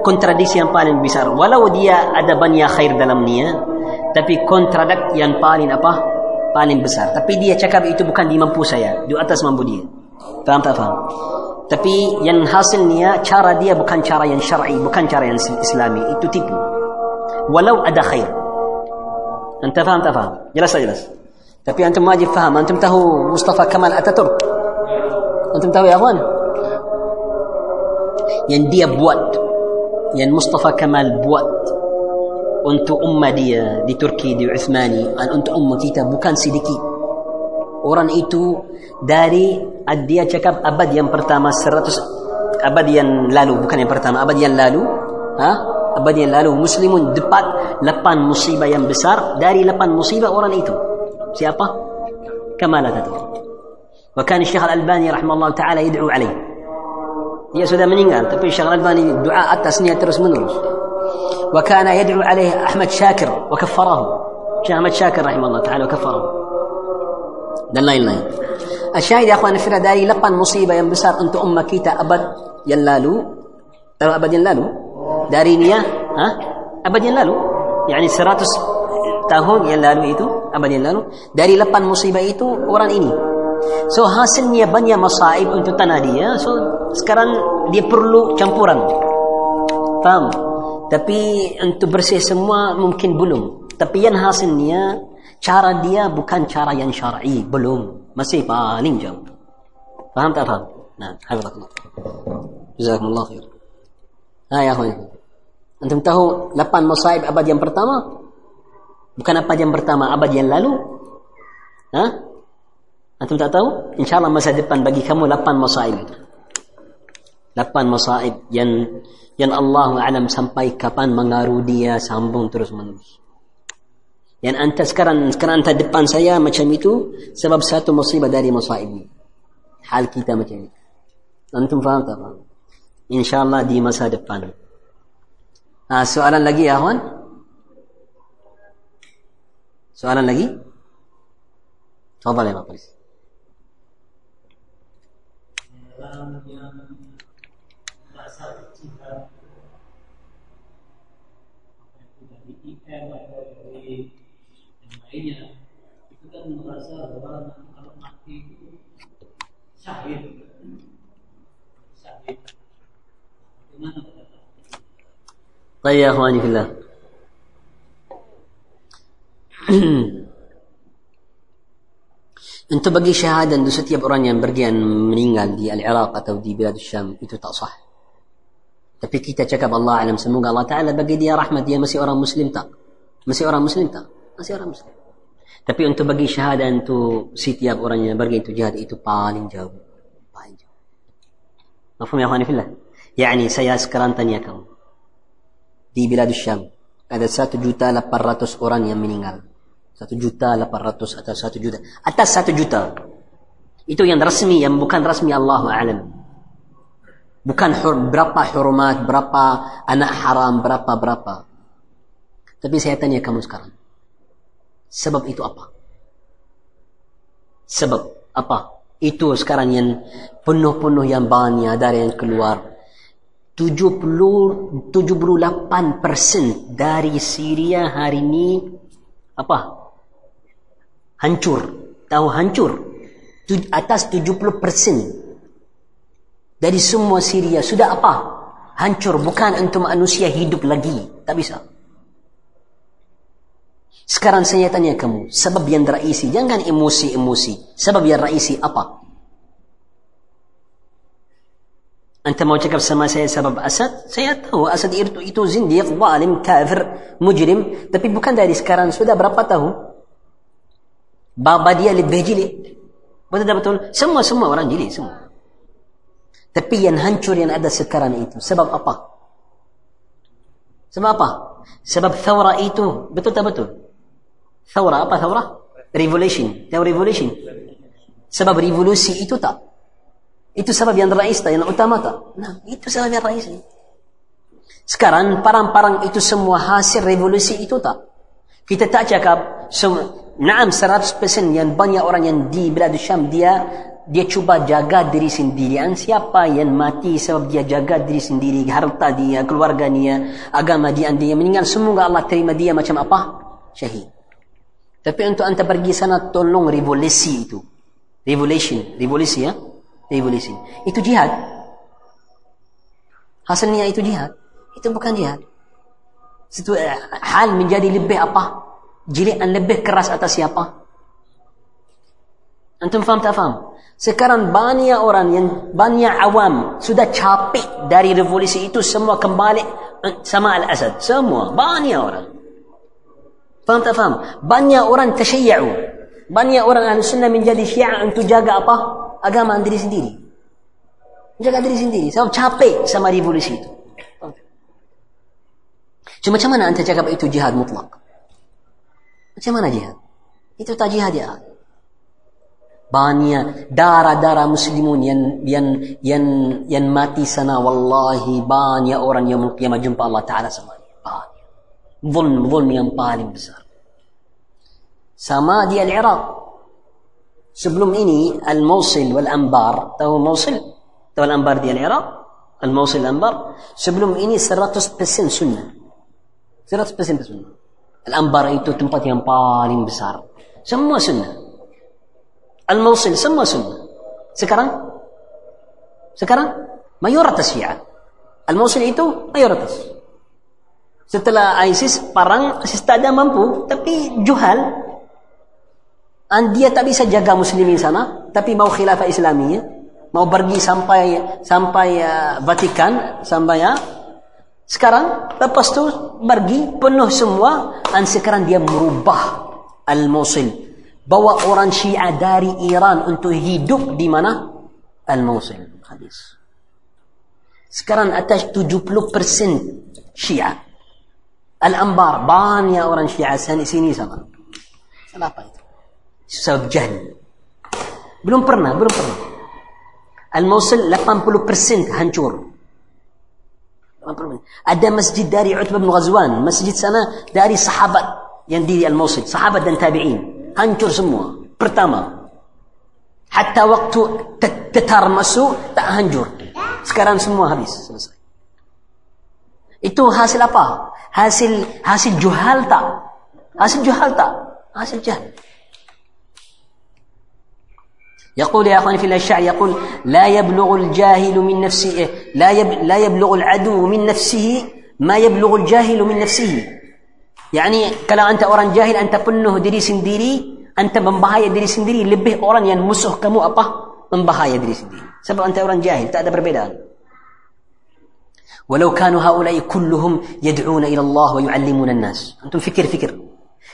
[SPEAKER 1] كونتراديكسي ام بالين بسار ولو ديا ادبان يا خير دلمنيه تبي كونترادكت ين بالين ابا paling besar tapi dia cakap itu bukan di mampu saya di atas mampu dia faham tak faham tapi yang hasilnya cara dia bukan cara yang syar'i bukan cara yang islami itu tipu walau ada khair anda faham tak faham jelas tak jelas tapi antum wajib faham Anda tahu Mustafa Kamal Ataturk Anda tahu ya Allah yang dia buat yang Mustafa Kamal buat untuk umma dia di Turki, di Uthmani dan ah, untuk umma kita bukan sedikit orang itu dari dia cakap abad yang pertama seratus abad yang lalu bukan yang pertama abad yang lalu ha? abad yang lalu muslimun dapat lapan musibah yang besar dari lapan musibah orang itu siapa? kamal Atatürk وكان الشيخ الألباني رحمه الله تعالى يدعو عليه هي سودا منين قال تبي الشيخ الألباني دعاء التسنية ترس منه وكان يدعو عليه أحمد شاكر وكفره شيخ أحمد شاكر رحمه الله تعالى وكفره دلنا يلنا الشاهد يا أخوان في داري لقن مصيبة ينبسر أنت أمك كيتا أبد يلالو أو أبد يلالو دارينيا ها أبد يلالو يعني seratus تاهون يلالو إيتو أبد يلالو داري lalu مصيبة إيتو musibah إني so hasilnya banyak masaib untuk tanah dia so sekarang dia perlu campuran faham Tapi untuk bersih semua mungkin belum. Tapi yang hasilnya cara dia bukan cara yang syar'i belum masih paling jauh. Faham tak faham? Nah, alhamdulillah. Jazakumullah khair. Ha ya khoi. Antum tahu lapan musaib abad yang pertama? Bukan apa yang pertama abad yang lalu. Ha? Anda tak tahu? Insyaallah masa depan bagi kamu lapan musaib itu lapan masaib yang yang Allah alam sampai kapan mengaruh dia sambung terus menerus. Yang anta sekarang sekarang anta depan saya macam itu sebab satu musibah dari masaib ini. Hal kita macam itu. Antum faham tak? InsyaAllah di masa depan. Ah soalan lagi ya, Huan? Soalan lagi? Tawabalai, ya, Pak Polisi. atau dari yang lainnya merasa bahwa kalau mati syahid syahid bagaimana pendapat Baik, ya, <clears throat> bagi syahadah untuk setiap orang yang pergi yang meninggal di Al-Iraq atau di Bilad Syam itu tak sah. Tapi kita cakap Allah alam semoga Allah Ta'ala bagi dia rahmat dia masih orang Muslim tak. Masih orang Muslim tak? Masih orang Muslim. Tapi untuk bagi syahadah itu setiap orang yang bagi itu jihad itu paling jauh. Paling jauh. Mafum ya Khani Fillah? Yani saya sekarang tanya kamu. Di Biladus Syam. Ada satu juta lapan ratus orang yang meninggal. Satu juta lapan ratus atau satu juta. Atas satu juta. Itu yang resmi, yang bukan resmi Allah Alam. Bukan hur, berapa hurmat berapa anak haram, berapa-berapa. Tapi saya tanya kamu sekarang. Sebab itu apa? Sebab apa? Itu sekarang yang penuh-penuh yang banyak dari yang keluar. 70, 78% dari Syria hari ini apa? Hancur. Tahu hancur? Atas 70% dari semua Syria sudah apa? Hancur. Bukan untuk manusia hidup lagi. Tak bisa. Sekarang saya tanya kamu, sebab yang raisi, jangan emosi-emosi. Sebab yang raisi apa? Anda mau cakap sama saya sebab Asad? Saya tahu Asad itu, itu zindiq, zalim, kafir, mujrim. Tapi bukan dari sekarang, sudah berapa tahun? Bapa dia lebih jeli. Betul betul. Semua semua orang jeli semua. Tapi yang hancur yang ada sekarang itu sebab apa? Sebab apa? Sebab thawra itu betul tak betul? ثورة apa ثورة revolution the revolution sebab revolusi itu tak itu sebab yang rais tak yang utama tak nah itu sebab yang rais sekarang parang-parang itu semua hasil revolusi itu tak kita tak cakap semua Naam 100% yang banyak orang yang di Belad Syam dia dia cuba jaga diri sendiri. Yang siapa yang mati sebab dia jaga diri sendiri, harta dia, keluarga dia, agama dia, dia meninggal semoga Allah terima dia macam apa? Syahid. Tapi untuk anda pergi sana tolong revolusi itu. Revolution, revolusi ya. Revolusi. Itu jihad. Hasilnya itu jihad. Itu bukan jihad. Situ eh, hal menjadi lebih apa? Jadi lebih keras atas siapa? Antum faham tak faham? Sekarang banyak orang yang banyak awam sudah capek dari revolusi itu semua kembali eh, sama Al-Asad. Semua. Banyak orang. Faham tak faham? Banyak orang tersyia'u. Banyak orang ahli sunnah menjadi syia'ah untuk jaga apa? Agama diri sendiri. Jaga diri sendiri. Sebab capek sama revolusi itu. Cuma macam mana anda cakap itu jihad mutlak? Macam mana jihad? Itu tak jihad ya. Banyak darah-darah muslimun yang, yang, yang, yang mati sana. Wallahi banyak orang yang, yang jumpa Allah Ta'ala semua. ظلم ظلم ينطالب بسر سما دي العراق سبلوم إني الموصل والأنبار تهو موصل تهو الأنبار ديال العراق الموصل الأنبار سبلوم إني سراتوس بسن سنة سراتوس بسن سنة الأنبار إيتو تنبط ينطالب بسر سموا سنة الموصل سموا سنة سكرا سكرا ما يورا تسفيعة الموصل إيتو ما يورا Setelah ISIS parang, ISIS tak ada mampu, tapi juhal. Dia tak bisa jaga muslimin sana, tapi mau khilafah islaminya. Mau pergi sampai sampai uh, Vatikan, sampai uh, sekarang lepas tu pergi penuh semua dan sekarang dia merubah Al-Mosul bawa orang Syiah dari Iran untuk hidup di mana Al-Mosul hadis sekarang atas 70% Syiah الأنبار بانيا أورنشيعة سيني سما سما بايت بسبب جهل بلوم برنا بلوم برنا الموصل 80% هنجور ada masjid dari Utbah bin Ghazwan, masjid sana dari sahabat yang di Al-Mosul, sahabat dan tabi'in. Hancur semua. Pertama, hatta waktu tetar masuk tak hancur. Sekarang semua habis, selesai. Itu hasil apa? Hasil hasil juhal tak? Hasil juhal tak? Hasil jahal. يقول يا اخواني في الاشعري يقول لا يبلغ الجاهل من نفسه لا لا يبلغ العدو من نفسه ما يبلغ الجاهل من نفسه يعني كلا anta اوران jahil anta بنه diri sendiri anta membahaya diri sendiri lebih orang yang musuh kamu apa membahaya diri sendiri sebab anta orang jahil tak ada perbedaan ولو كانوا هؤلاء كلهم يدعون إلى الله ويعلمون الناس أنتم فكر فكر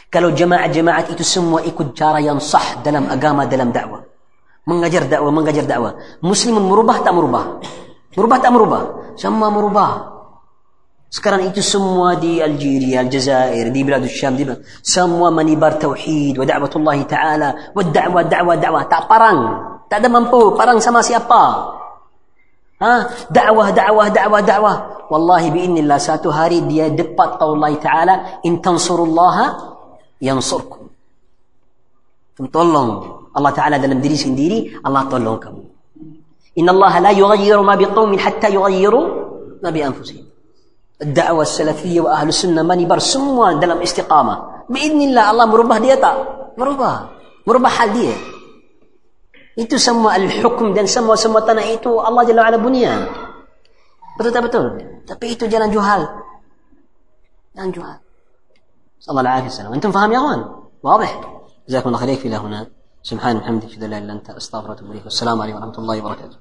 [SPEAKER 1] قالوا جماعة جماعة إتسموا إكجارة ينصح دلم أقامة دلم دعوة من غجر دعوة من غجر دعوة مسلم مربه تأمر به مربه تأمر به سمى مربه سكران إتسموا دي الجيرية الجزائر دي بلاد الشام دي سموا من بار توحيد ودعوة الله تعالى والدعوة دعوة دعوة تأبران دمم أنبو فرن سما سيابا Ah, Dakwah, dakwah, dakwah, dakwah. Wallahi biinnillah satu hari dia dapat tahu Allah Ta'ala. In tansurullaha yansurkum. Tolong Allah Ta'ala dalam diri sendiri. Allah tolong kamu. Inna Allah la yughayyiru ma biqawmin hatta yughayyiru ma bi anfusihim. الدعوة السلفية وأهل السنة منبر سموا دلم استقامة بإذن الله الله dia ديتا Merubah. Merubah حال ديه Itu semua al hukm dan semua-semua tanah itu Allah Jalla ala bunyan. Betul tak betul? Tapi itu jalan juhal. Jalan juhal. Sallallahu alaihi wasallam. Antum faham ya kawan? Wabih. Jazakumullah khairan fi lahuna. Subhanallah, alhamdulillah, la ilaha illa anta, astaghfiruka wa atubu ilaik. Wassalamu alaikum warahmatullahi wabarakatuh.